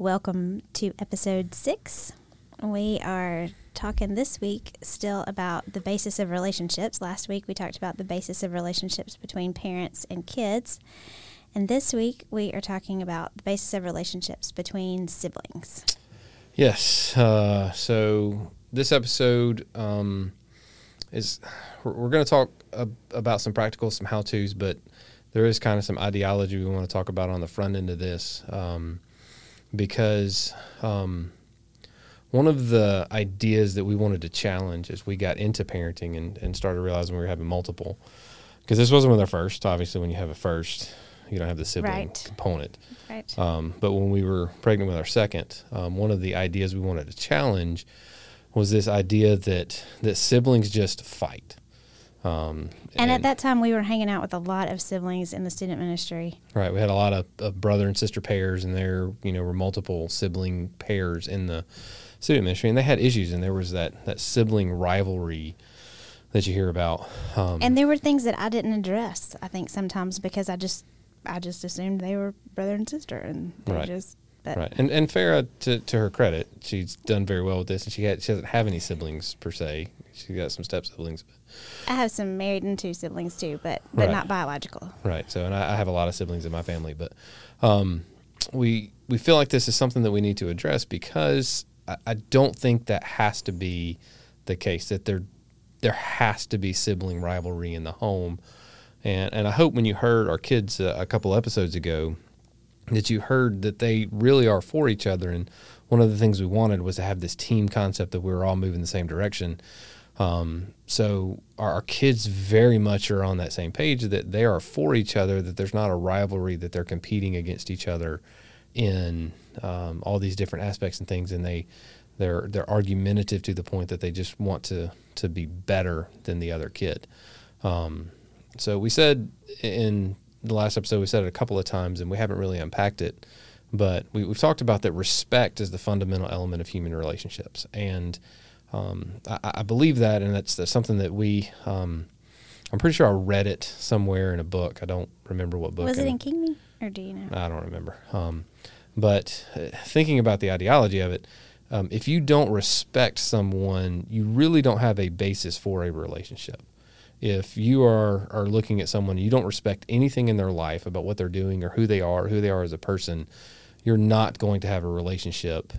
welcome to episode six. We are talking this week still about the basis of relationships. Last week we talked about the basis of relationships between parents and kids. And this week we are talking about the basis of relationships between siblings. Yes. Uh, so this episode um, is we're, going to talk ab- about some practical, some how tos, but there is kind of some ideology we want to talk about on the front end of this um, because um, one of the ideas that we wanted to challenge as we got into parenting and, and started realizing we were having multiple because this wasn't with our first obviously when you have a first you don't have the sibling Right. component Right. um, but when we were pregnant with our second, um, one of the ideas we wanted to challenge was this idea that that siblings just fight. Um, and, at that time we were hanging out with a lot of siblings in the student ministry. right, we had a lot of, of brother and sister pairs, and there you know were multiple sibling pairs in the student ministry, and they had issues, and there was that that sibling rivalry that you hear about. Um, And there were things that I didn't address, I think sometimes because I just I just assumed they were brother and sister and they Right. just but Right, and and Farah, to, to her credit, she's done very well with this, and she had she doesn't have any siblings per se. She's got some step siblings, I have some married and two siblings too, but but Right. not biological. Right. So, and I, I have a lot of siblings in my family, but um, we we feel like this is something that we need to address because I, I don't think that has to be the case. That there there has to be sibling rivalry in the home, and and I hope when you heard our kids uh, a couple episodes ago that you heard that they really are for each other. And one of the things we wanted was to have this team concept that we were all moving the same direction. Um, so our, kids very much are on that same page that they are for each other, that there's not a rivalry, that they're competing against each other in um, all these different aspects and things, and they they're they're argumentative to the point that they just want to to be better than the other kid. Um, so we said in the last episode, we said it a couple of times, and we haven't really unpacked it. But we, we've talked about that respect is the fundamental element of human relationships, and um, I, I believe that, and that's, that's something that we. Um, I'm pretty sure I read it somewhere in a book. I don't remember what book. Was it in King Me or do you know? I don't remember. Um, but uh, thinking about the ideology of it, um, if you don't respect someone, you really don't have a basis for a relationship. If you are are looking at someone, you don't respect anything in their life about what they're doing or who they are, who they are as a person, you're not going to have a relationship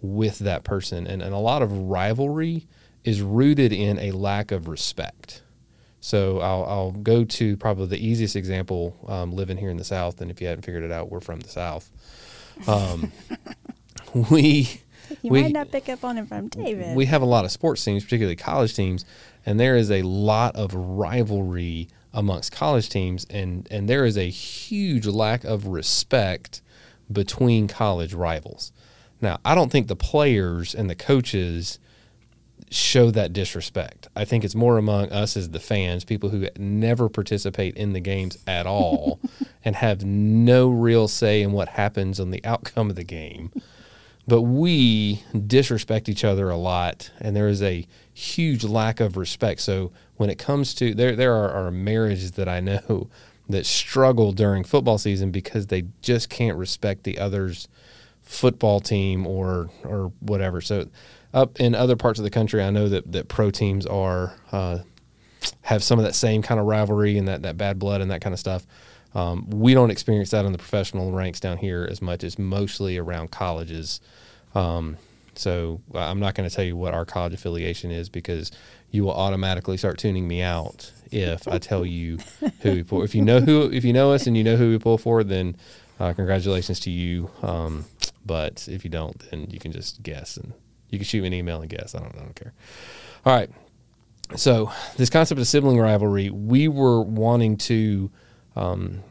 with that person. And, and a lot of rivalry is rooted in a lack of respect. So I'll, I'll go to probably the easiest example um, living here in the South. And if you hadn't figured it out, we're from the South. Um, we You we might not pick up on it from David. we have a lot of sports teams, particularly college teams, and there is a lot of rivalry amongst college teams, and and there is a huge lack of respect between college rivals. Now, I don't think the players and the coaches show that disrespect. I think it's more among us as the fans, people who never participate in the games at all and have no real say in what happens on the outcome of the game. But we disrespect each other a lot, and there is a huge lack of respect. So when it comes to there, there are, are marriages that I know that struggle during football season because they just can't respect the other's football team or or whatever. So up in other parts of the country, I know that that pro teams are uh, have some of that same kind of rivalry and that that bad blood and that kind of stuff. Um, we don't experience that in the professional ranks down here as much as mostly around colleges. Um, so I'm not going to tell you what our college affiliation is because you will automatically start tuning me out if I tell you who we pull. If you know who, if you know us and you know who we pull for, then uh, congratulations to you. Um, but if you don't, then you can just guess and you can shoot me an email and guess. I don't, I don't care. All right. So this concept of sibling rivalry, we were wanting to um,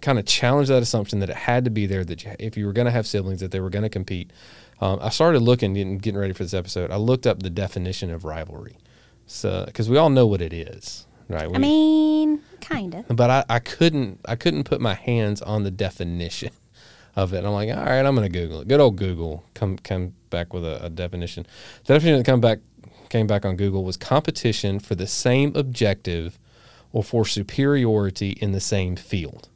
kind of challenge that assumption that it had to be there. That you, if you were going to have siblings, that they were going to compete. Um, I started looking and getting ready for this episode. I looked up the definition of rivalry, so because we all know what it is, right? I mean, kind of. but I, I couldn't I couldn't put my hands on the definition of it. And I'm like, all right, I'm gonna Google it. Good old Google come come back with a, a definition. The definition that come back came back on Google was competition for the same objective or for superiority in the same field.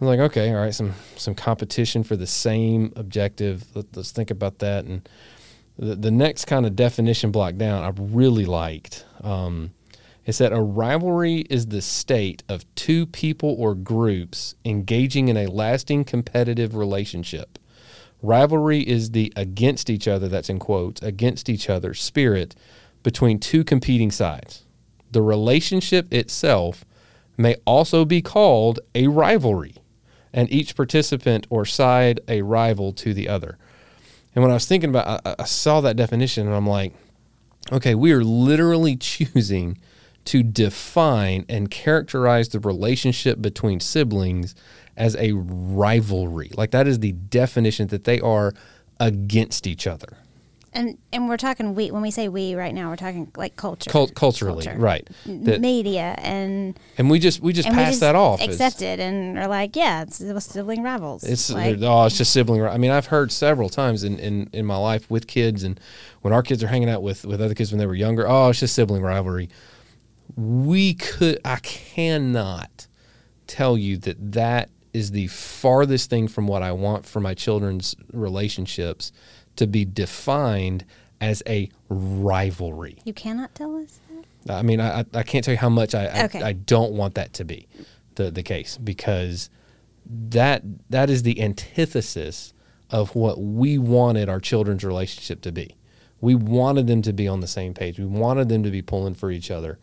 I'm like, okay, all right, some some competition for the same objective. Let, us think about that. And the, the next kind of definition block down, I really liked. Um, it said a rivalry is the state of two people or groups engaging in a lasting competitive relationship. Rivalry is the against each other, that's in quotes, against each other spirit between two competing sides. The relationship itself may also be called a rivalry, and each participant or side a rival to the other. And when I was thinking about I, I saw that definition and I'm like, okay, we are literally choosing to define and characterize the relationship between siblings as a rivalry. Like that is the definition that they are against each other. And and we're talking we when we say we right now we're talking like culture, Cult- culturally, Culture. right? That- media and and we just we just we pass just that off. as- accept it and are like yeah it's sibling rivals. It's like, oh, it's just sibling. I mean, I've heard several times in, in, in my life with kids, and when our kids are hanging out with, with other kids when they were younger. Oh, it's just sibling rivalry. We could, I cannot tell you that that is the farthest thing from what I want for my children's relationships to be defined as a rivalry. you cannot tell us that. I mean, I, I- can't tell you how much I, I, I don't want that to be the, the case because that that is the antithesis of what we wanted our children's relationship to be. We wanted them to be on the same page. We wanted them to be pulling for each other.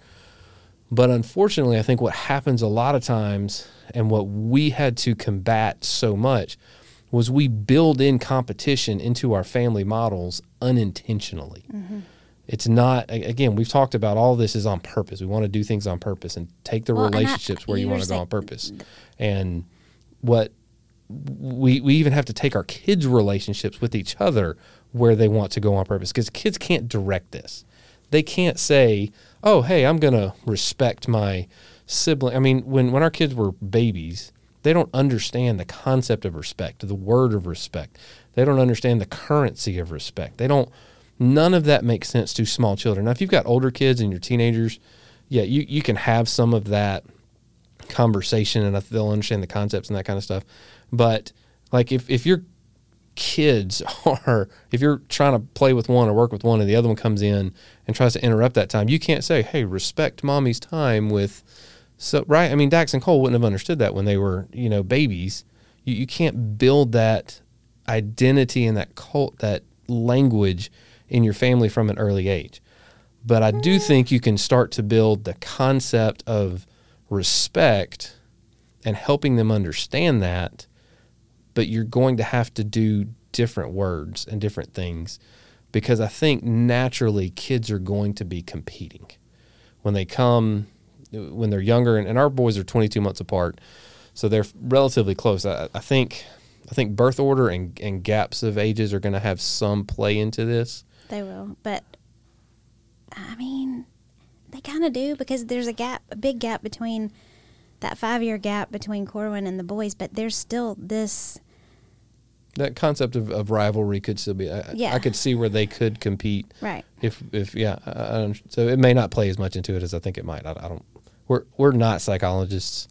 But unfortunately, I think what happens a lot of times and what we had to combat so much was we build in competition into our family models unintentionally. It's not again, we've talked about all this is on purpose. We want to do things on purpose and take the Well, and I- relationships where you you want to go on purpose. And what we we even have to take our kids' relationships with each other where they want to go on purpose because kids can't direct this. They can't say, "Oh, hey, I'm going to respect my sibling." I mean, when when our kids were babies, they don't understand the concept of respect, the word of respect. They don't understand the currency of respect. They don't none of that makes sense to small children. Now, if you've got older kids and you're teenagers, yeah, you you can have some of that conversation and they'll understand the concepts and that kind of stuff. But like if, if your kids are if you're trying to play with one or work with one and the other one comes in and tries to interrupt that time, you can't say, Hey, respect mommy's time with so right. I mean Dax and Cole wouldn't have understood that when they were, you know, babies. You you can't build that identity and that cult that language in your family from an early age. But I do think you can start to build the concept of respect and helping them understand that. But you're going to have to do different words and different things because I think naturally kids are going to be competing when they come when they're younger. And, and our boys are 22 months apart, so they're relatively close. I, I think I think birth order and, and gaps of ages are going to have some play into this. They will, but I mean, they kind of do because there's a gap, a big gap between that five year gap between Corwin and the boys, but there's still this. That concept of, of rivalry could still be. I, Yeah. I could see where they could compete. Right. If if yeah, I, I so it may not play as much into it as I think it might. I, I don't. We're we're not psychologists.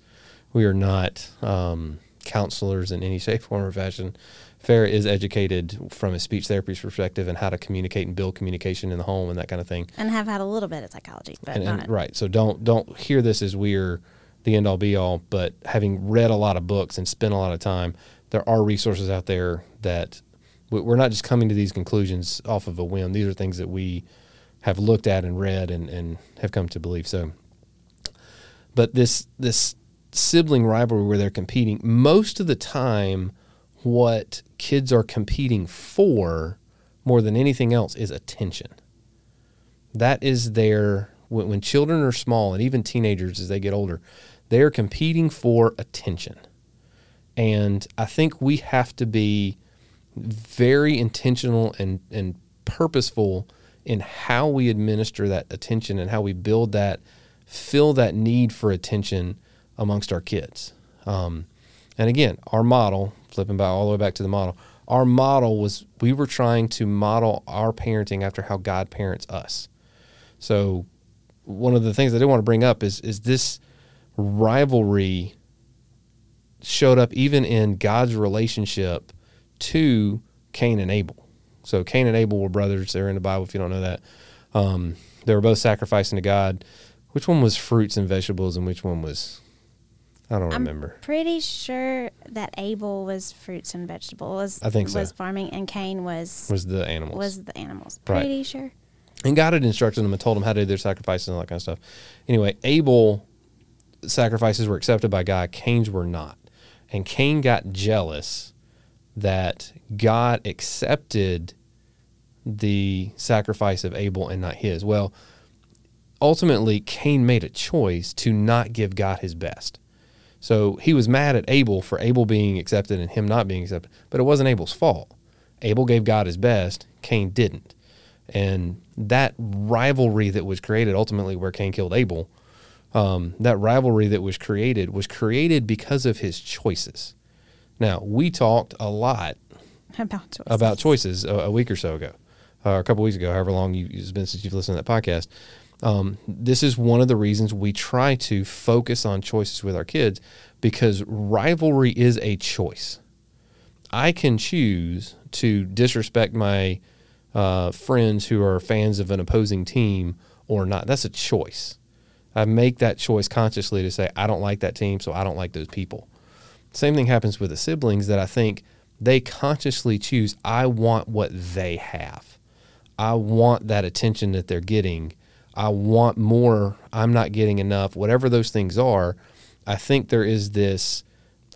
We are not um, counselors in any shape, form, or fashion. Farrah is educated from a speech therapist perspective and how to communicate and build communication in the home and that kind of thing. And have had a little bit of psychology, but And, not. and right, so don't don't hear this as we're the end all be all. But having read a lot of books and spent a lot of time, there are resources out there that we- we're not just coming to these conclusions off of a whim. These are things that we have looked at and read and, and have come to believe. So, but this this sibling rivalry where they're competing most of the time, what kids are competing for more than anything else is attention that is their when, when children are small and even teenagers as they get older they are competing for attention and i think we have to be very intentional and, and purposeful in how we administer that attention and how we build that fill that need for attention amongst our kids. Um, and again our model flipping back all the way back to the model our model was we were trying to model our parenting after how god parents us. So one of the things I do want to bring up is is this rivalry showed up even in God's relationship to Cain and Abel. So Cain and Abel were brothers. They're in the Bible if you don't know that. Um, they were both sacrificing to God. Which one was fruits and vegetables, and which one was I don't I'm remember. pretty sure that Abel was fruits and vegetables. Was, I think so. Was farming, and Cain was Was the animals? was the animals. Right. Pretty sure. And God had instructed them and told them how to do their sacrifices and all that kind of stuff. Anyway, Abel sacrifices were accepted by God, Cain's were not. And Cain got jealous that God accepted the sacrifice of Abel and not his. Well, ultimately, Cain made a choice to not give God his best. So he was mad at Abel for Abel being accepted and him not being accepted, but it wasn't Abel's fault. Abel gave God his best, Cain didn't. And that rivalry that was created, ultimately, where Cain killed Abel, um, that rivalry that was created was created because of his choices. Now, we talked a lot About choices. about choices a, a week or so ago, or a couple weeks ago, however long you, it's been since you've listened to that podcast. Um, this is one of the reasons we try to focus on choices with our kids because rivalry is a choice. I can choose to disrespect my uh, friends who are fans of an opposing team or not. That's a choice. I make that choice consciously to say, I don't like that team, so I don't like those people. Same thing happens with the siblings that I think they consciously choose, I want what they have. I want that attention that they're getting. I want more. I'm not getting enough. Whatever those things are, I think there is this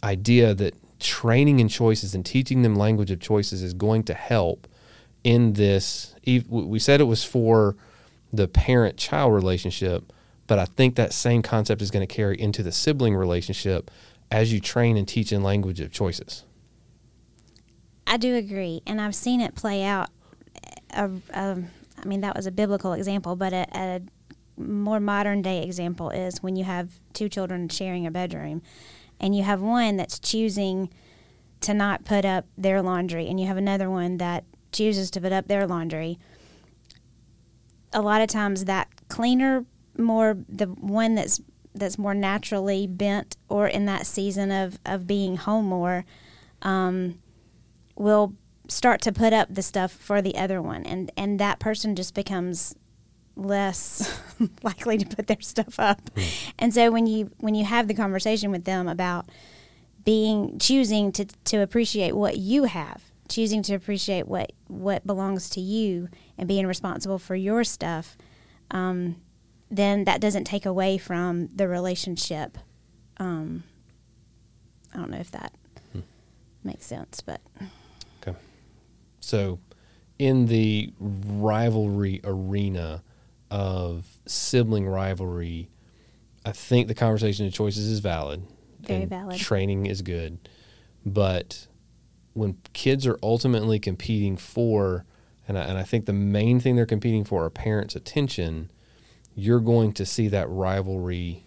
idea that training in choices and teaching them language of choices is going to help in this. We said it was for the parent child relationship, but I think that same concept is going to carry into the sibling relationship as you train and teach in language of choices. I do agree, and I've seen it play out. A, a, I mean, that was a biblical example, but a, a more modern day example is when you have two children sharing a bedroom, and you have one that's choosing to not put up their laundry, and you have another one that chooses to put up their laundry. A lot of times, that cleaner, more the one that's that's more naturally bent, or in that season of of being home more. Um, will start to put up the stuff for the other one and and that person just becomes less likely to put their stuff up and so when you when you have the conversation with them about being choosing to to appreciate what you have choosing to appreciate what what belongs to you and being responsible for your stuff um, then that doesn't take away from the relationship um, i don't know if that makes sense but Okay. So, in the rivalry arena of sibling rivalry, I think the conversation of choices is valid. Very and valid. Training is good. But when kids are ultimately competing for, and I, and I think the main thing they're competing for are parents' attention, you're going to see that rivalry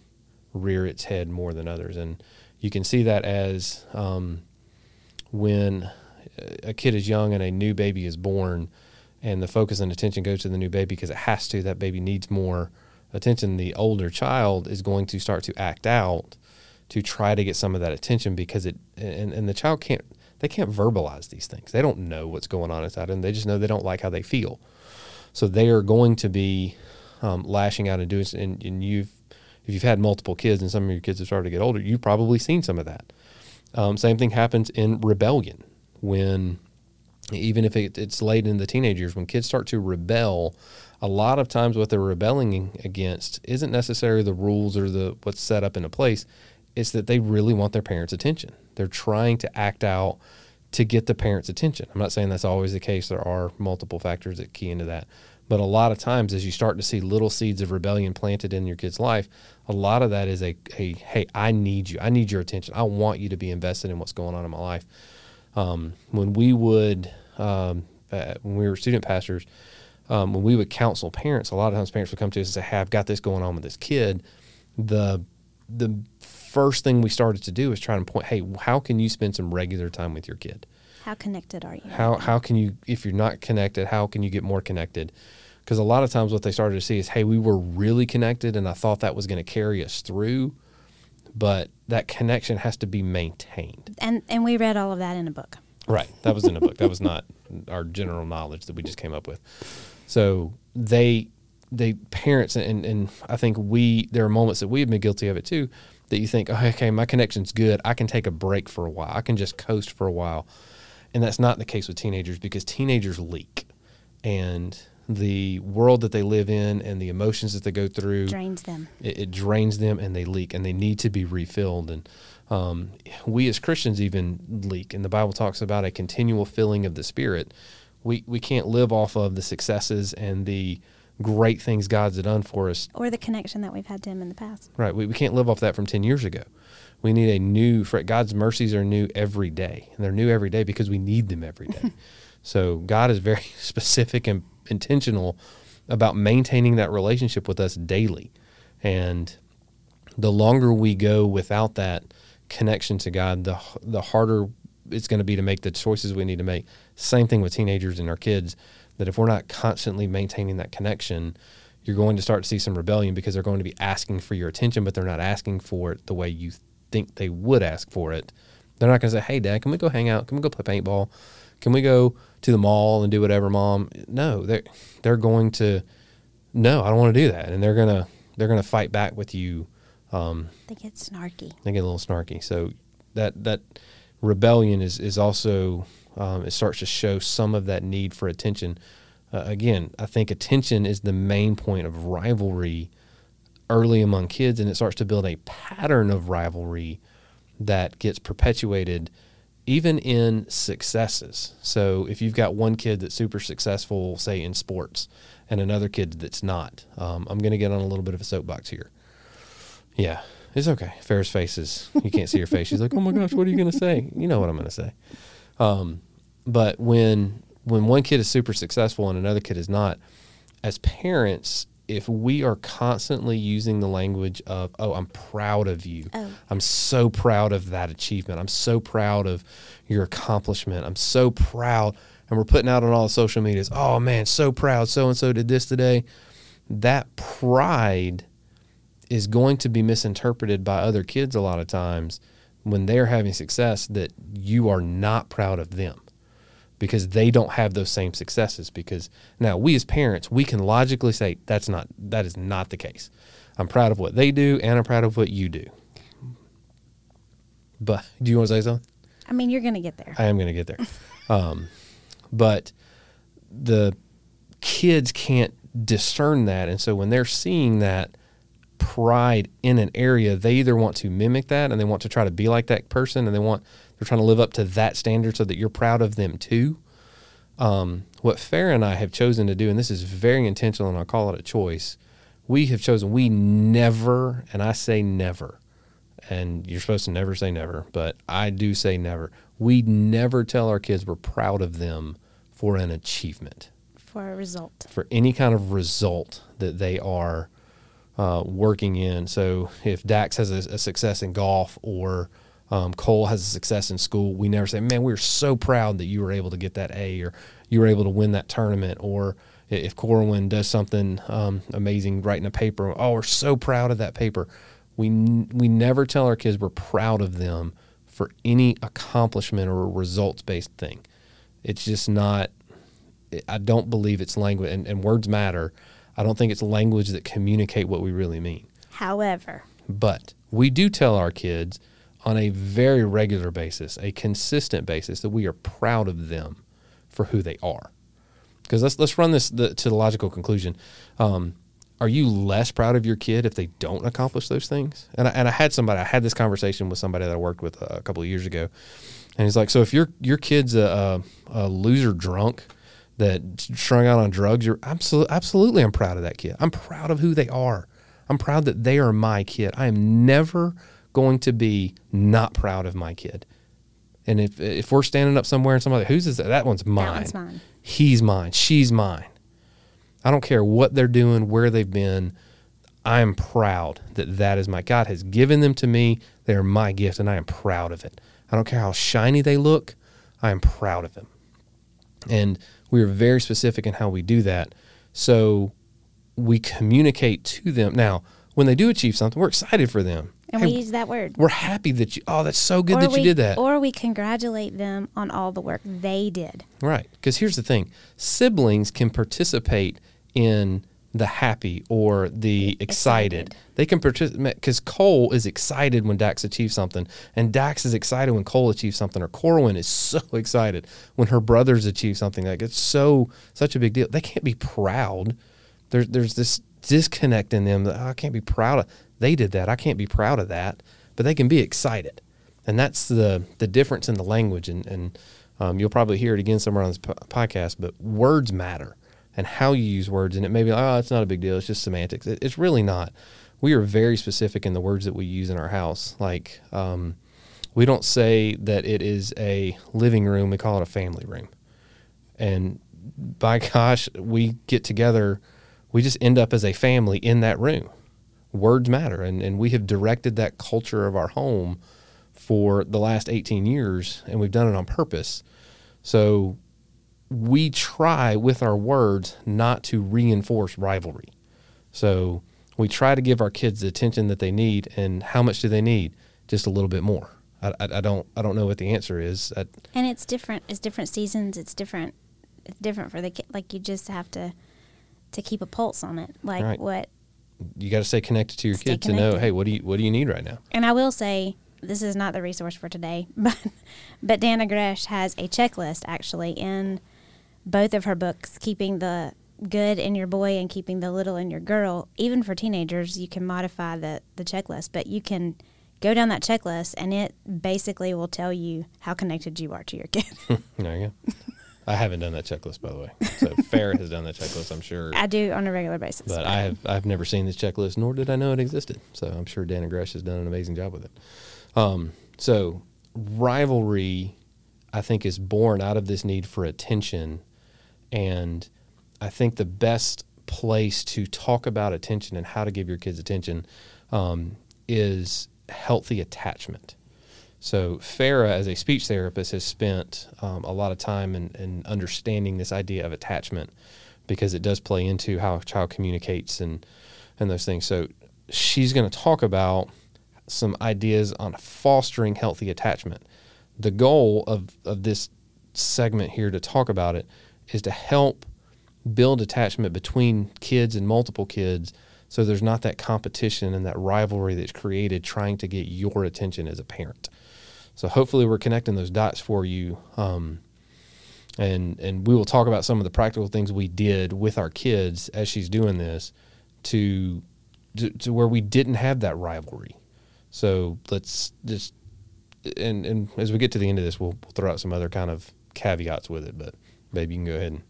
rear its head more than others. And you can see that as um, when a kid is young and a new baby is born and the focus and attention goes to the new baby because it has to that baby needs more attention. The older child is going to start to act out to try to get some of that attention because it and, and the child can't they can't verbalize these things. They don't know what's going on inside them. They just know they don't like how they feel. So they are going to be um, lashing out and doing and, and you've if you've had multiple kids and some of your kids have started to get older you've probably seen some of that um, same thing happens in rebellion when even if it, it's late in the teenage years, when kids start to rebel, a lot of times what they're rebelling against isn't necessarily the rules or the what's set up into place. It's that they really want their parents' attention. They're trying to act out to get the parents' attention. I'm not saying that's always the case. There are multiple factors that key into that. But a lot of times, as you start to see little seeds of rebellion planted in your kid's life, a lot of that is a, a hey, I need you. I need your attention. I want you to be invested in what's going on in my life um, when we would um, uh, when we were student pastors um, when we would counsel parents a lot of times parents would come to us and say hey i've got this going on with this kid the the first thing we started to do is try and point hey how can you spend some regular time with your kid How connected are you? how how can you if you're not connected how can you get more connected because a lot of times what they started to see is hey we were really connected and i thought that was going to carry us through but that connection has to be maintained. And and we read all of that in a book. Right. That was in a book. That was not our general knowledge that we just came up with. So they they parents and and I think we there are moments that we've been guilty of it too that you think, oh, okay, my connection's good. I can take a break for a while. I can just coast for a while. And that's not the case with teenagers because teenagers leak. And the world that they live in and the emotions that they go through Drains them. it, it drains them and they leak and they need to be refilled and um, we as christians even leak and the bible talks about a continual filling of the spirit we, we can't live off of the successes and the great things god's done for us Or the connection that we've had to him in the past. right we, we can't live off that from 10 years ago we need a new god's mercies are new every day and they're new every day because we need them every day. So god is very specific and intentional about maintaining that relationship with us daily. And the longer we go without that connection to god the the harder it's going to be to make the choices we need to make. Same thing with teenagers and our kids that if we're not constantly maintaining that connection you're going to start to see some rebellion because they're going to be asking for your attention but they're not asking for it the way you think they would ask for it they're not going to say hey dad can we go hang out can we go play paintball can we go to the mall and do whatever mom no they're they're going to no i don't want to do that and they're going to they're going to fight back with you um, They get snarky. they get a little snarky. So that that rebellion is is also um, it starts to show some of that need for attention. Uh, again, I think attention is the main point of rivalry early among kids, and it starts to build a pattern of rivalry that gets perpetuated even in successes. So if you've got one kid that's super successful, say in sports, and another kid that's not, um, I'm going to get on a little bit of a soapbox here. Yeah, it's okay. Farrah's face is, you can't see her face. She's like, oh my gosh, what are you going to say? You know what I'm going to say. Um, but when when one kid is super successful and another kid is not, as parents, if we are constantly using the language of, oh, I'm proud of you. Oh. I'm so proud of that achievement. I'm so proud of your accomplishment. I'm so proud. And we're putting out on all the social medias, oh man, so proud. So and so did this today. That pride is going to be misinterpreted by other kids a lot of times when they're having success that you are not proud of them because they don't have those same successes because now we as parents we can logically say that's not that is not the case i'm proud of what they do and i'm proud of what you do but do you want to say something I mean, you're going to get there. I am going to get there. Um, but the kids can't discern that. And so when they're seeing that pride in an area, they either want to mimic that and they want to try to be like that person and they want, they're trying to live up to that standard so that you're proud of them too. Um, what Farrah and I have chosen to do, and this is very intentional and I'll call it a choice, we have chosen, we never, and I say never, and you're supposed to never say never, but I do say never. We never tell our kids we're proud of them for an achievement, For a result. for any kind of result that they are uh, working in. So if Dax has a, a success in golf or um, Cole has a success in school, we never say, "Man, we're so proud that you were able to get that A or you were able to win that tournament." Or if Corwin does something um, amazing, writing a paper, oh, we're so proud of that paper. We n- we never tell our kids we're proud of them for any accomplishment or results based thing. It's just not. I don't believe it's language, and, and words matter. I don't think it's language that communicate what we really mean. However, But we do tell our kids on a very regular basis, a consistent basis, that we are proud of them for who they are. Because let's let's run this the, to the logical conclusion. Um, are you less proud of your kid if they don't accomplish those things? And I, and I had somebody, I had this conversation with somebody that I worked with a, couple of years ago, and he's like, "So if your your kid's a, a, a loser drunk that strung out on drugs, you're absolutely absolutely I'm proud of that kid. I'm proud of who they are. I'm proud that they are my kid. I am never going to be not proud of my kid. And if if we're standing up somewhere and somebody who's is that one's mine. one's mine. He's mine. She's mine. I don't care what they're doing, where they've been. I am proud that that is my God has given them to me. They are my gift, and I am proud of it. I don't care how shiny they look. I am proud of them. And we are very specific in how we do that. So we communicate to them. Now, when they do achieve something, we're excited for them. And Hey, we use that word. We're happy that you. Oh, that's so good or that we, you did that. Or we congratulate them on all the work they did. Right. Because here's the thing siblings can participate in the happy or the excited. Excited. They can participate because Cole is excited when Dax achieves something, and Dax is excited when Cole achieves something, or Corwin is so excited when her brothers achieve something. Like it's so such a big deal. They can't be proud. There's there's this disconnect in them that "Oh, I can't be proud of. They did that. I can't be proud of that. But they can be excited, and that's the the difference in the language. And and um, you'll probably hear it again somewhere on this po- podcast. But words matter, and how you use words. And it may be like, oh, it's not a big deal. It's just semantics. It, it's really not. We are very specific in the words that we use in our house. Like um, we don't say that it is a living room. We call it a family room. And by gosh, we get together. We just end up as a family in that room. Words matter, and and we have directed that culture of our home for the last 18 years, and we've done it on purpose. So we try with our words not to reinforce rivalry. So we try to give our kids the attention that they need, and how much do they need? Just a little bit more. I, I, I don't I don't know what the answer is. I, And it's different. It's different seasons. It's different. It's different for the kid. Like you just have to to keep a pulse on it. Like Right. what you got to stay connected to your Stay kid to know, hey, what do you what do you need right now? And I will say this is not the resource for today, but but Dannah Gresh has a checklist actually in both of her books, keeping the good in your boy and keeping the little in your girl. Even for teenagers, you can modify the the checklist, but you can go down that checklist and it basically will tell you how connected you are to your kid. There you go. I haven't done that checklist by the way. So Farrah has done that checklist, I'm sure. I do on a regular basis. But I have I've never seen this checklist, nor did I know it existed. So I'm sure Dannah Gresh has done an amazing job with it. Um, so rivalry, I think, is born out of this need for attention, and I think the best place to talk about attention and how to give your kids attention um, is healthy attachment. So Farah, as a speech therapist, has spent um, a lot of time in, in understanding this idea of attachment because it does play into how a child communicates and and those things. So she's going to talk about some ideas on fostering healthy attachment. The goal of, of this segment here to talk about it is to help build attachment between kids and multiple kids so there's not that competition and that rivalry that's created trying to get your attention as a parent. So hopefully we're connecting those dots for you. Um, and and we will talk about some of the practical things we did with our kids as she's doing this to to, to where we didn't have that rivalry. So let's just and and as we get to the end of this, we'll, we'll throw out some other kind of caveats with it. But maybe you can go ahead and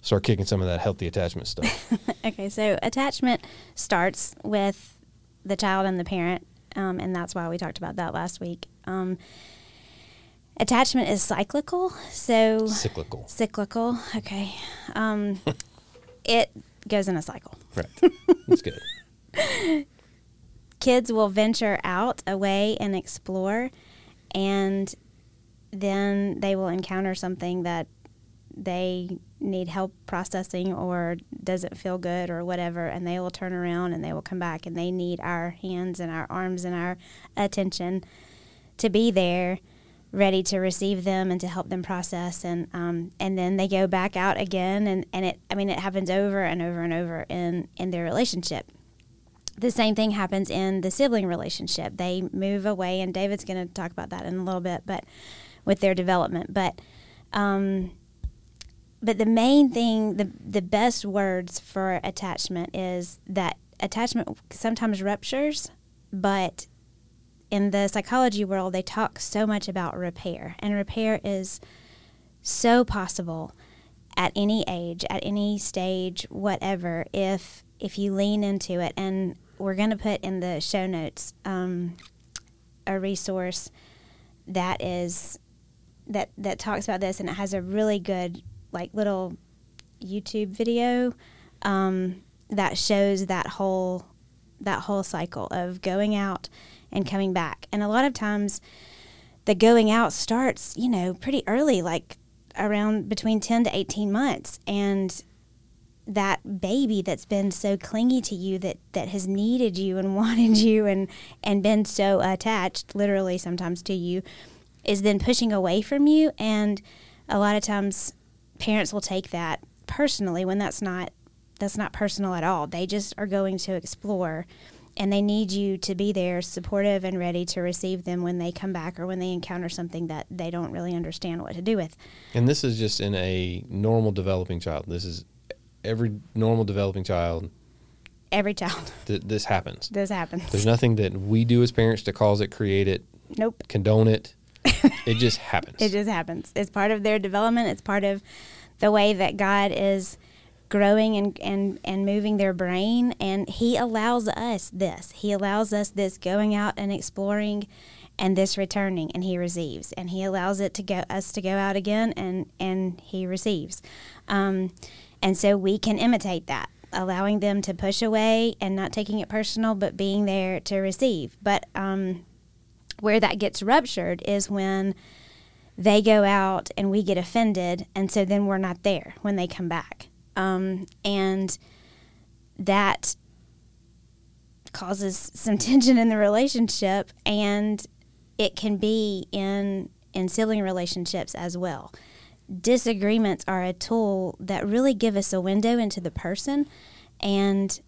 start kicking some of that healthy attachment stuff. Okay, so attachment starts with the child and the parent, um, and that's why we talked about that last week. Um, attachment is cyclical, so Cyclical, cyclical. Okay, um, it goes in a cycle. right? That's good. Kids will venture out away and explore, and then they will encounter something that they need help processing or doesn't feel good or whatever and they will turn around and they will come back and they need our hands and our arms and our attention to be there ready to receive them and to help them process and um, and then they go back out again and, and it I mean it happens over and over and over in in their relationship the same thing happens in the sibling relationship. They move away, and David's going to talk about that in a little bit, but with their development. But, um, but the main thing, the the best words for attachment is that attachment sometimes ruptures, but in the psychology world, they talk so much about repair, and repair is so possible at any age, at any stage, whatever, if if you lean into it. And we're going to put in the show notes um, a resource that is that that talks about this, and it has a really good like little YouTube video um, that shows that whole that whole cycle of going out and coming back. And a lot of times, the going out starts, you know, pretty early, like around between 10 to 18 months. And that baby that's been so clingy to you that that has needed you and wanted you and and been so attached literally sometimes to you is then pushing away from you and a lot of times parents will take that personally when that's not that's not personal at all they just are going to explore and they need you to be there supportive and ready to receive them when they come back or when they encounter something that they don't really understand what to do with And this is just in a normal developing child. This is every normal developing child. every child Th- this happens. this happens There's nothing that we do as parents to cause it, create it, nope condone it. it just happens. It just happens. It's part of their development. It's part of the way that God is growing and, and, and moving their brain. And He allows us this. He allows us this going out and exploring and this returning and He receives. And He allows it to go us to go out again and, and He receives. Um, and so we can imitate that. Allowing them to push away and not taking it personal, but being there to receive. But um, where that gets ruptured is when they go out and we get offended, and so then we're not there when they come back. Um, and that causes some tension in the relationship, and it can be in in sibling relationships as well. Disagreements are a tool that really give us a window into the person, and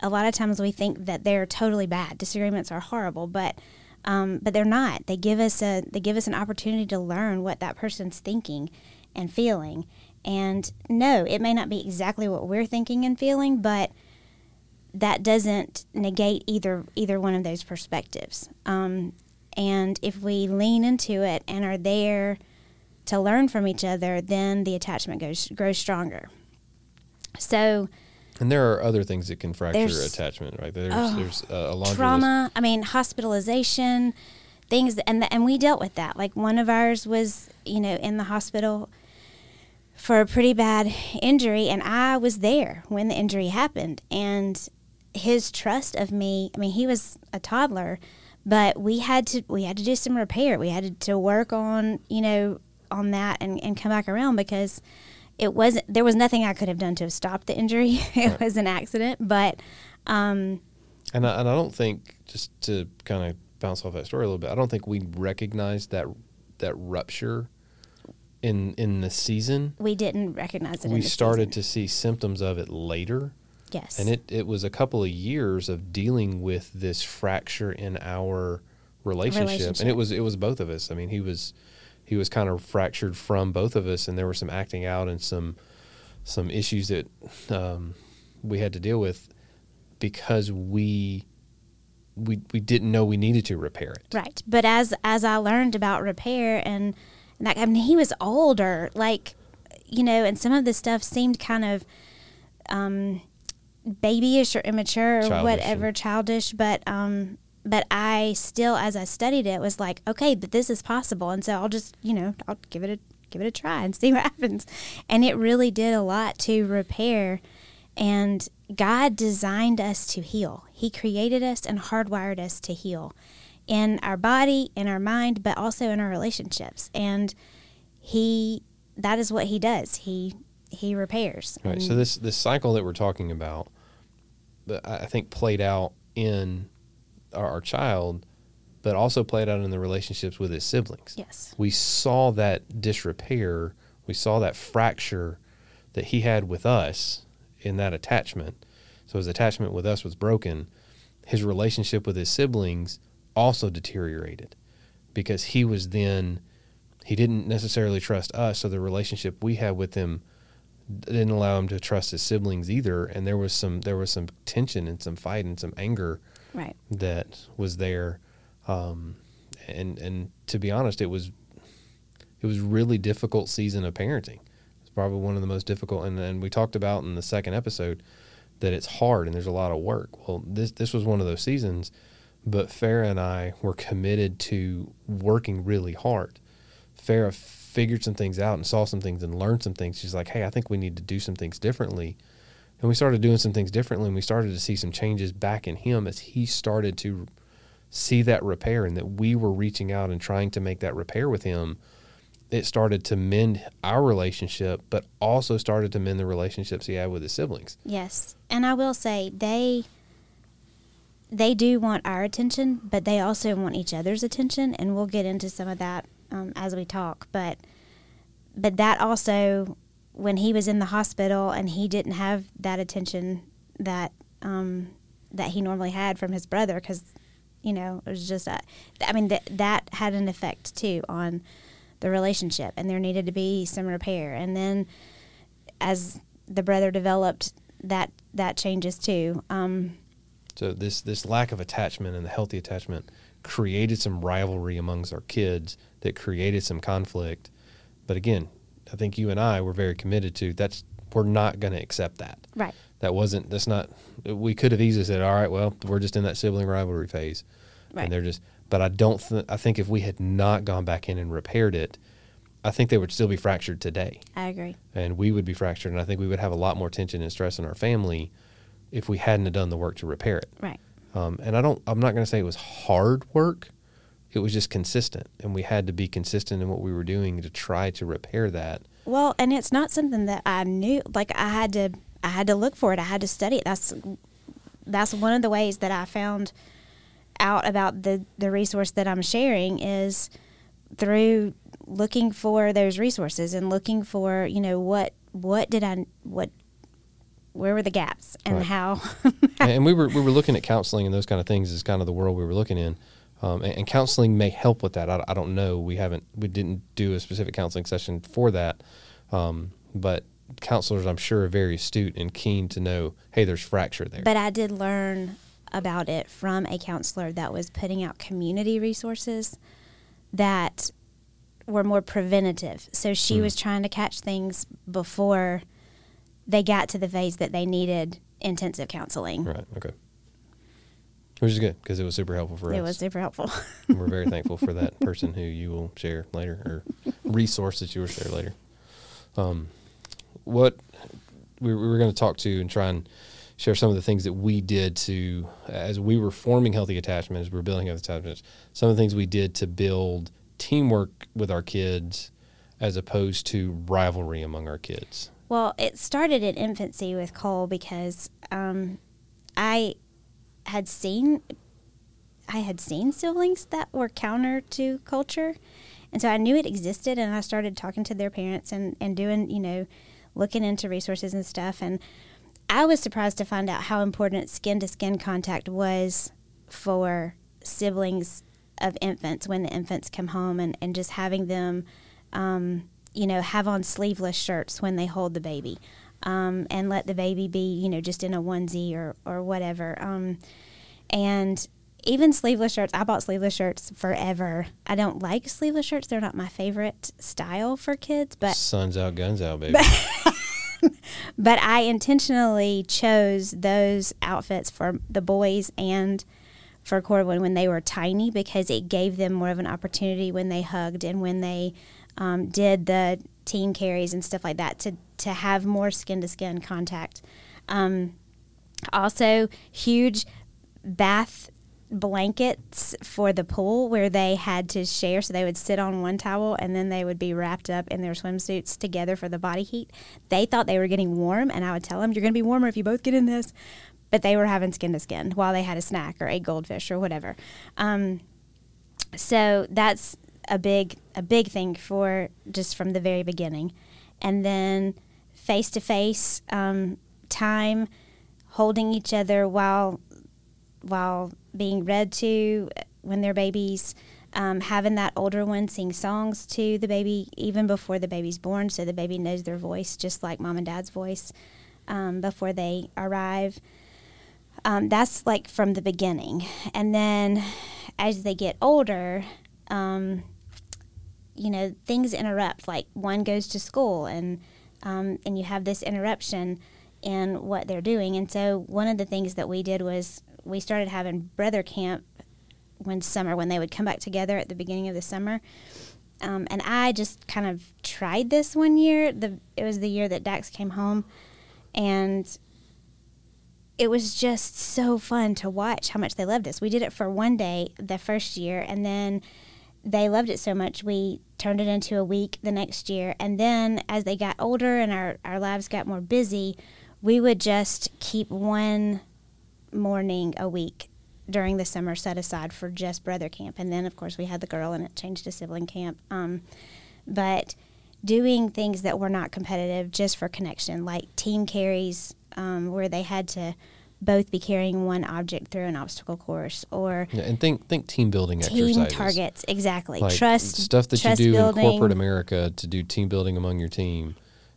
a lot of times we think that they're totally bad. Disagreements are horrible, but um, but they're not. They give us a they give us an opportunity to learn what that person's thinking and feeling. And no, it may not be exactly what we're thinking and feeling, but that doesn't negate either either one of those perspectives. Um, and if we lean into it and are there to learn from each other, then the attachment goes grows stronger. So and there are other things that can fracture attachment, right? There's Oh, there's uh, a list. trauma. I mean, hospitalization, things, and and we dealt with that. Like one of ours was, you know, in the hospital for a pretty bad injury, and I was there when the injury happened. And his trust of me. I mean, he was a toddler, but we had to we had to do some repair. We had to, work on you know on that and and come back around because it wasn't there was nothing I could have done to have stopped the injury. it Right. was an accident, but. Um, And I, and I don't think just to kind of bounce off that story a little bit, I don't think we recognized that that rupture in in the season. we didn't recognize it. We started season. to see symptoms of it later, yes, and it it was a couple of years of dealing with this fracture in our relationship, and it was it was both of us. I mean, he was he was kind of fractured from both of us, and there were some acting out and some some issues that um, we had to deal with because we we we didn't know we needed to repair it. right. But as as I learned about repair and that, I mean, he was older, like you know, and some of the stuff seemed kind of um, babyish or immature or Childish, whatever, childish. But um, but I still, as I studied it, was like, okay, but this is possible, and so I'll just you know, I'll give it a give it a try and see what happens. And it really did a lot to repair. And God designed us to heal. He created us and hardwired us to heal in our body, in our mind, but also in our relationships. And He, that is what He does. He He repairs. Right. So mm. this this cycle that we're talking about, I I think played out in our, our child, but also played out in the relationships with his siblings. yes, We saw that disrepair. We saw that fracture that he had with us in that attachment. So his attachment with us was broken. His relationship with his siblings also deteriorated because he was then he didn't necessarily trust us. So the relationship we had with him didn't allow him to trust his siblings either. And there was some there was some tension and some fight and some anger right. that was there. Um, and and to be honest, it was it was really difficult season of parenting. It's probably one of the most difficult. And and we talked about in the second episode that it's hard and there's a lot of work. Well, this this was one of those seasons, but Farah and I were committed to working really hard. Farah figured some things out and saw some things and learned some things. She's like, "Hey, I think we need to do some things differently." And we started doing some things differently, and we started to see some changes back in him as he started to see that repair and that we were reaching out and trying to make that repair with him. it started to mend our relationship, but also started to mend the relationships he had with his siblings. Yes. And I will say they they do want our attention, but they also want each other's attention, and we'll get into some of that um, as we talk. But but that also, when he was in the hospital and he didn't have that attention that um, that he normally had from his brother, because you know it was just I mean that that had an effect too on the relationship, and there needed to be some repair. And then as the brother developed, that that changes too. Um, so this this lack of attachment and the healthy attachment created some rivalry amongst our kids that created some conflict. But again, I think you and I were very committed to that's we're not going to accept that. Right. That wasn't that's not we could have easily said all right, well, we're just in that sibling rivalry phase. Right. And they're just but I don't th- I think if we had not gone back in and repaired it, I think they would still be fractured today. I agree. And we would be fractured and I think we would have a lot more tension and stress in our family if we hadn't have done the work to repair it. Right. Um, and I don't. I'm not going to say it was hard work. It was just consistent, and we had to be consistent in what we were doing to try to repair that. Well, and it's not something that I knew. Like I had to, I had to look for it. I had to study it. That's that's one of the ways that I found out about the the resource that I'm sharing is through looking for those resources and looking for you know what what did I what where were the gaps and Right. how and we were we were looking at counseling and those kind of things is kind of the world we were looking in. Um, and, and counseling may help with that. I, I don't know. We haven't we didn't do a specific counseling session for that. Um, but counselors, I'm sure, are very astute and keen to know, hey, there's fracture there. But I did learn about it from a counselor that was putting out community resources that were more preventative. So she was trying to catch things before they got to the phase that they needed intensive counseling. right. Okay. Which is good because it was super helpful for us. It was super helpful. We're very thankful for that person who you will share later or resource that you will share later. Um, what we, we were going to talk to and try and share some of the things that we did to, as we were forming healthy attachments, as we were building healthy attachments, some of the things we did to build teamwork with our kids as opposed to rivalry among our kids. Well, it started in infancy with Cole because um, I had seen I had seen siblings that were counter to culture, and so I knew it existed. And I started talking to their parents and and doing you know looking into resources and stuff. And I was surprised to find out how important skin to skin contact was for siblings of infants when the infants come home and, and just having them um, you know, have on sleeveless shirts when they hold the baby, um, and let the baby be, you know, just in a onesie or or whatever. Um, and even sleeveless shirts, I bought sleeveless shirts forever. I don't like sleeveless shirts; they're not my favorite style for kids, but Suns out, guns out, baby. but I intentionally chose those outfits for the boys and for Corwin when they were tiny because it gave them more of an opportunity when they hugged and when they um, did the team carries and stuff like that to to have more skin to skin contact. Um, also, huge bath blankets for the pool where they had to share. So they would sit on one towel and then they would be wrapped up in their swimsuits together for the body heat. They thought they were getting warm, and I would tell them, You're going to be warmer if you both get in this. But they were having skin to skin while they had a snack or a goldfish or whatever. Um, so that's a big a big thing for just from the very beginning, and then face to face time, holding each other while while being read to when they're babies. Um, having that older one sing songs to the baby even before the baby's born, so the baby knows their voice, just like mom and dad's voice, um, before they arrive. Um, that's like from the beginning. And then as they get older, um, you know, things interrupt. Like one goes to school, and um, and you have this interruption in what they're doing. And so one of the things that we did was we started having brother camp one summer when they would come back together at the beginning of the summer. Um, and I just kind of tried this one year. The it was the year that Dax came home, and it was just so fun to watch how much they loved us. We did it for one day the first year, and then they loved it so much we turned it into a week the next year. And then as they got older and our, our lives got more busy we would just keep one morning a week during the summer set aside for just brother camp. And then of course we had the girl and it changed to sibling camp. Um, but doing things that were not competitive just for connection like team carries um, where they had to both be carrying one object through an obstacle course or Yeah, and think think team building team exercises. targets exactly like trust stuff that trust you do building. in corporate America to do team building among your team.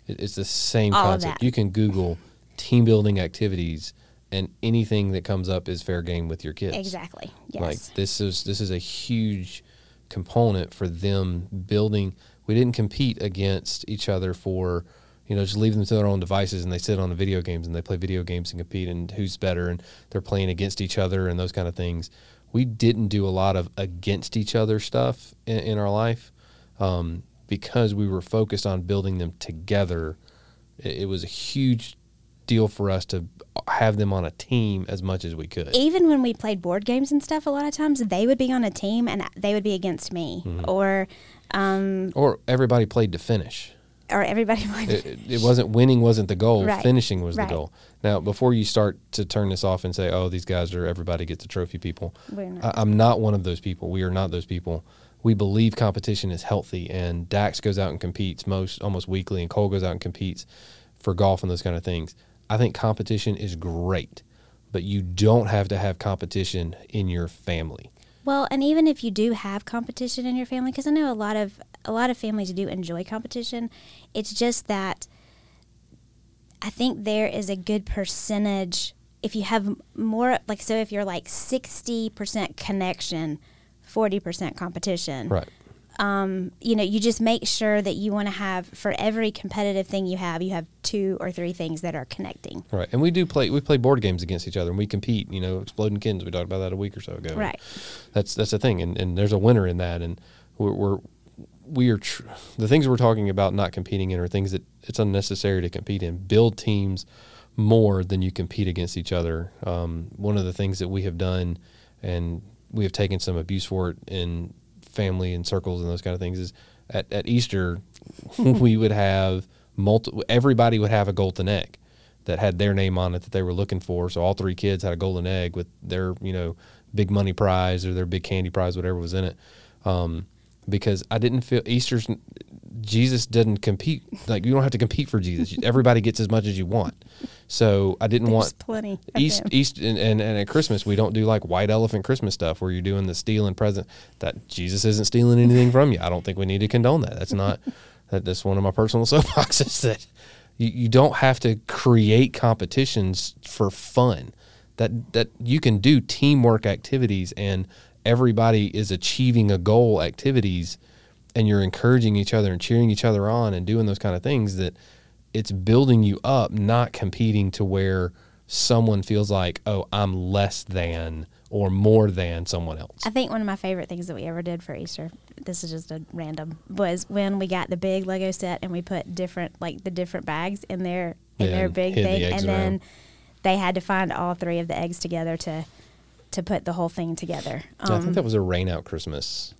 It, it's the same All concept. You can Google team building activities, and anything that comes up is fair game with your kids. exactly yes Like this is this is a huge component for them building. We didn't compete against each other for, you know, just leave them to their own devices and they sit on the video games and they play video games and compete and who's better and they're playing against each other and those kind of things. We didn't do a lot of against each other stuff in, in our life um, because we were focused on building them together. It, it was a huge deal for us to have them on a team as much as we could. even when we played board games and stuff a lot of times they would be on a team and they would be against me Mm-hmm. or um, Or everybody played to finish. Or everybody played It, it- it wasn't winning wasn't the goal. Right, Finishing was right. the goal. Now, before you start to turn this off and say, "Oh, these guys are everybody gets a trophy people," not. I, I'm not one of those people. We are not those people. We believe competition is healthy, and Dax goes out and competes most almost weekly, and Cole goes out and competes for golf and those kind of things. I think competition is great, but you don't have to have competition in your family. Well, and even if you do have competition in your family, because I know a lot of a lot of families do enjoy competition, it's just that I think there is a good percentage if you have more like so if you're like sixty percent connection, forty percent competition. Right. Um, you know, you just make sure that you want to have for every competitive thing you have, you have two or three things that are connecting. Right, and we do play. We play board games against each other, and we compete. You know, exploding kittens. We talked about that a week or so ago. Right. That's that's the thing, and, and there's a winner in that, and we're, we're we are tr- the things we're talking about not competing in are things that it's unnecessary to compete in. Build teams more than you compete against each other. Um, one of the things that we have done, and we have taken some abuse for it in family and circles and those kind of things, is at, at Easter we would have multi- everybody would have a golden egg that had their name on it that they were looking for. So all three kids had a golden egg with their, you know, big money prize or their big candy prize, whatever was in it. Um, because I didn't feel Easter's Jesus didn't compete. Like you don't have to compete for Jesus. Everybody gets as much as you want. So I didn't There's want plenty. East. East and, and, and at Christmas we don't do like white elephant Christmas stuff where you're doing the stealing present that Jesus isn't stealing anything from you. I don't think we need to condone that. That's not that, that's one of my personal soapboxes that you, you don't have to create competitions for fun. That that you can do teamwork activities and everybody is achieving a goal activities and you're encouraging each other and cheering each other on and doing those kind of things that it's building you up, not competing to where someone feels like, oh, I'm less than or more than someone else. I think one of my favorite things that we ever did for Easter, this is just a random, was when we got the big Lego set and we put different like the different bags in their in Yeah, their big the thing, eggs and then they had to find all three of the eggs together to to put the whole thing together. I think that was a rain out Christmas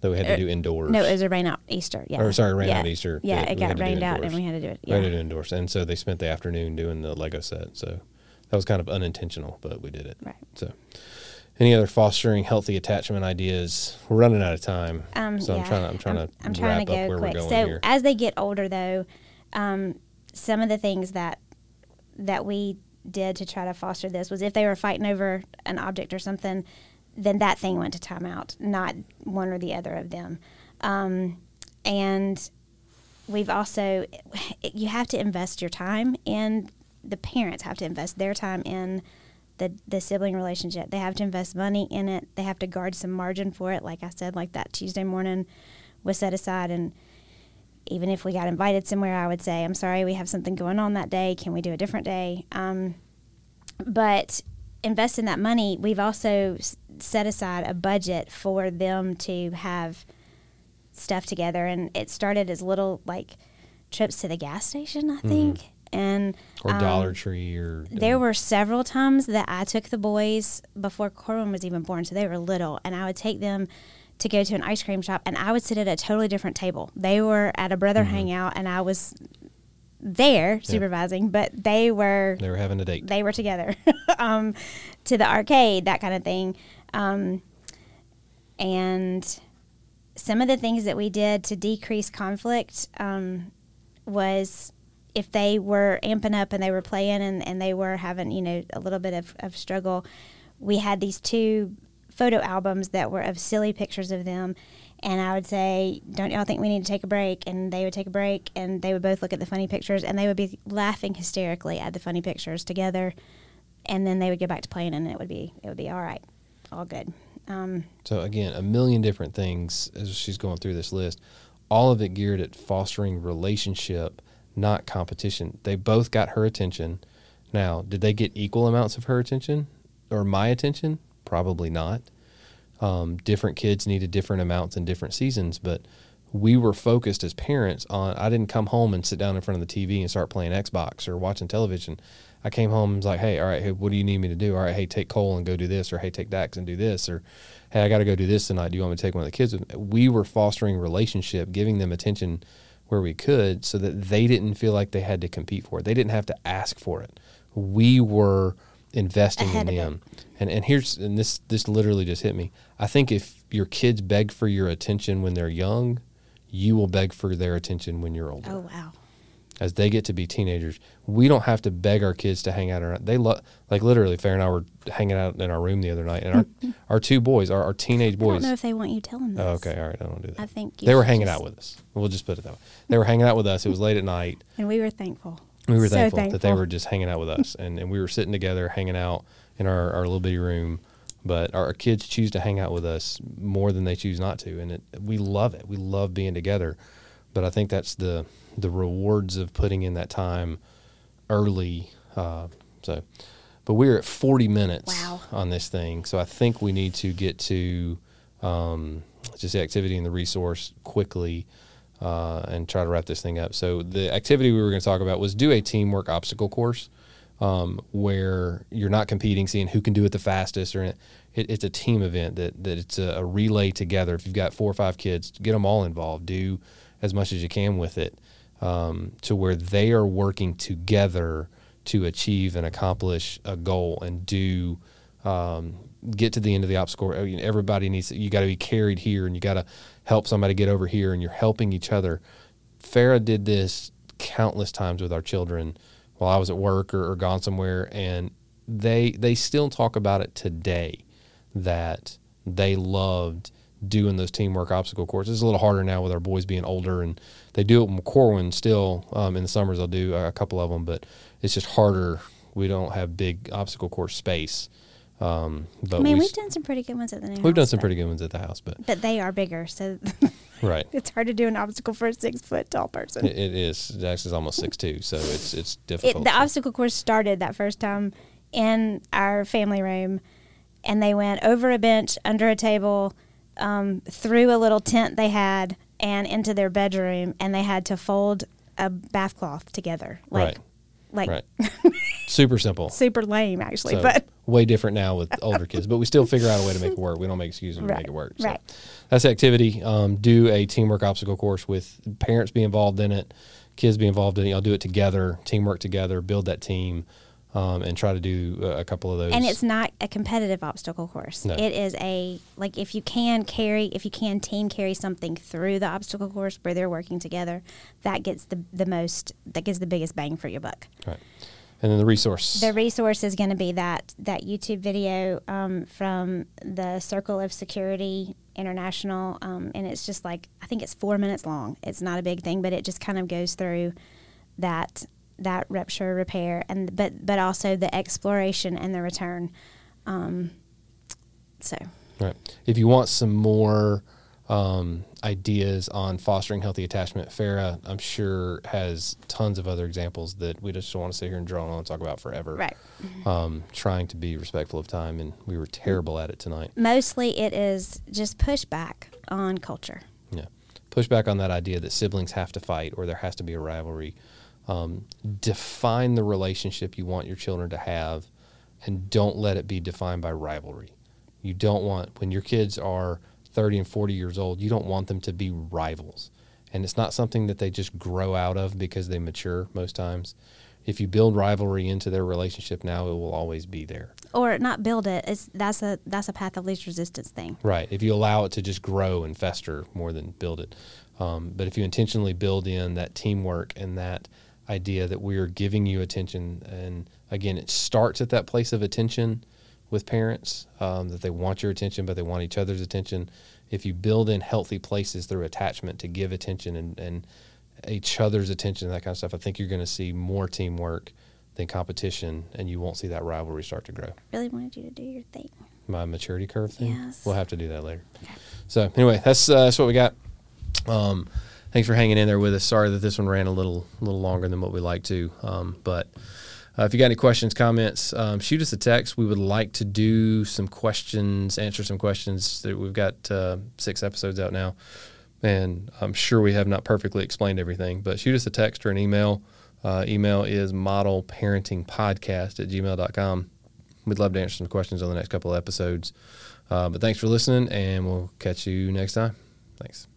that we had to uh, do indoors. No, it was a rain out Easter. Yeah. Or, sorry, rain yeah. out Easter. Yeah, Yeah, it got had to do rained out and we had to do it. We Yeah. had to do indoors. And so they spent the afternoon doing the Lego set. So that was kind of unintentional, but we did it. Right. So any other fostering healthy attachment ideas? We're running out of time. Um, so I'm trying to I'm trying I'm, to I'm trying to go quick. so here. as they get older, though, um, some of the things that that we did to try to foster this was if they were fighting over an object or something, then that thing went to timeout, not one or the other of them. Um, and we've also you have to invest your time in the parents have to invest their time in the the sibling relationship. They have to invest money in it. They have to guard some margin for it. Like I said, like that Tuesday morning was set aside and even if we got invited somewhere, I would say, I'm sorry, we have something going on that day. Can we do a different day? Um, but invest in that money. We've also set aside a budget for them to have stuff together. And it started as little like trips to the gas station, I think. And or um, Dollar Tree or there were several times that I took the boys before Corwin was even born, so they were little, and I would take them to go to an ice cream shop, and I would sit at a totally different table. They were at a brother hangout, and I was there supervising, but they were They were having a date. they were together um, to the arcade, that kind of thing. Um, and some of the things that we did to decrease conflict um, was if they were amping up and they were playing and, and they were having, you know, a little bit of, of struggle, we had these two photo albums that were of silly pictures of them. And I would say, Don't y'all think we need to take a break? And they would take a break and they would both look at the funny pictures and they would be laughing hysterically at the funny pictures together. And then they would go back to playing and it would be it would be all right. All good. Um, So again, a million different things as she's going through this list. All of it geared at fostering relationship, not competition. They both got her attention. Now, did they get equal amounts of her attention or my attention? Probably not. Um, different kids needed different amounts in different seasons, but we were focused as parents on. I didn't come home and sit down in front of the TV and start playing Xbox or watching television. I came home and was like, "Hey, all right, hey, what do you need me to do? All right, hey, take Cole and go do this, or hey, take Dax and do this, or hey, I got to go do this tonight. Do you want me to take one of the kids? We were fostering relationship, giving them attention where we could, so that they didn't feel like they had to compete for it. They didn't have to ask for it. We were investing Ahead in them. And and here's and this this literally just hit me. I think if your kids beg for your attention when they're young, you will beg for their attention when you're older. oh wow. As they get to be teenagers, we don't have to beg our kids to hang out. Around. They love like literally. Farah and I were hanging out in our room the other night, and our our two boys, our, our teenage boys. I don't know if they want you telling them. Oh, okay, all right, I don't do that. I think you they were hanging just- out with us. We'll just put it that way. They were hanging out with us. It was late at night. And we were thankful. We were So thankful, that they were just hanging out with us, and, and we were sitting together, hanging out in our, our little bitty room. But our, our kids choose to hang out with us more than they choose not to, and it, we love it. We love being together. But I think that's the the rewards of putting in that time early. Uh, so, but we're at forty minutes Wow. on this thing, so I think we need to get to um, just the activity and the resource quickly uh, and try to wrap this thing up. So the activity we were going to talk about was do a teamwork obstacle course um, where you're not competing, seeing who can do it the fastest, or it, it's a team event that that it's a, a relay together. If you've got four or five kids, get them all involved. Do as much as you can with it um, to where they are working together to achieve and accomplish a goal and do um, get to the end of the obstacle. Everybody needs you got to be carried here, and you got to help somebody get over here, and you're helping each other. Farah did this countless times with our children while I was at work or, or gone somewhere, and they they still talk about it today that they loved doing those teamwork obstacle courses. It's a little harder now with our boys being older, and they do it in Corwin still. Um, in the summers, they'll do a couple of them, but it's just harder. We don't have big obstacle course space. Um, but I mean, we, we've done some pretty good ones at the new we've done house, some but- pretty good ones at the house, but But they are bigger, so right. it's hard to do an obstacle for a six foot tall person. It, it is. Dax is almost six two, so it's it's It, difficult. the obstacle course started that first time in our family room, and they went over a bench, under a table, um, through a little tent they had, and into their bedroom, and they had to fold a bath cloth together, like, like right. Super simple. super lame actually, So, but way different now with older kids, but we still figure out a way to make it work. We don't make excuses to make it work. So right. that's the activity. Um, do a teamwork obstacle course with parents be involved in it, kids be involved in it. Y'all do it together, teamwork together, build that team, um, and try to do a, couple of those. and it's not a competitive obstacle course. No. It is a like if you can carry if you can team carry something through the obstacle course where they're working together, that gets the the most that gives the biggest bang for your buck. right. And then the resource. The resource is going to be that that YouTube video um, from the Circle of Security International, um, and it's just like I think it's four minutes long. It's not a big thing, but it just kind of goes through that that rupture repair and but but also the exploration and the return. Um, so Right. If you want some more um, ideas on fostering healthy attachment, Farah, I'm sure, has tons of other examples that we just don't want to sit here and drone on and talk about forever. right. Um, trying to be respectful of time, and we were terrible at it tonight. Mostly it is just pushback on culture. Yeah. Push back on that idea that siblings have to fight or there has to be a rivalry. Um, define the relationship you want your children to have and don't let it be defined by rivalry. You don't want, when your kids are 30 and 40 years old, you don't want them to be rivals. And it's not something that they just grow out of because they mature most times. If you build rivalry into their relationship now, it will always be there. Or not build it. It's that's a that's a path of least resistance thing. Right. If you allow it to just grow and fester more than build it. Um, but if you intentionally build in that teamwork and that idea that we are giving you attention, and again, it starts at that place of attention with parents um, that they want your attention, but they want each other's attention. If you build in healthy places through attachment to give attention and, and each other's attention and that kind of stuff, I think you're going to see more teamwork than competition, and you won't see that rivalry start to grow. Really wanted you to do your thing. My maturity curve thing. Yes. We'll have to do that later. So anyway, that's uh, that's what we got. Um, thanks for hanging in there with us. Sorry that this one ran a little little longer than what we like to, um, but. Uh, if you got any questions, comments, um, shoot us a text. We would like to do some questions, answer some questions. That we've got uh, six episodes out now, and I'm sure we have not perfectly explained everything. But shoot us a text or an email. Uh, email is modelparentingpodcast at gmail.com. We'd love to answer some questions on the next couple of episodes. Uh, but thanks for listening, and we'll catch you next time. Thanks.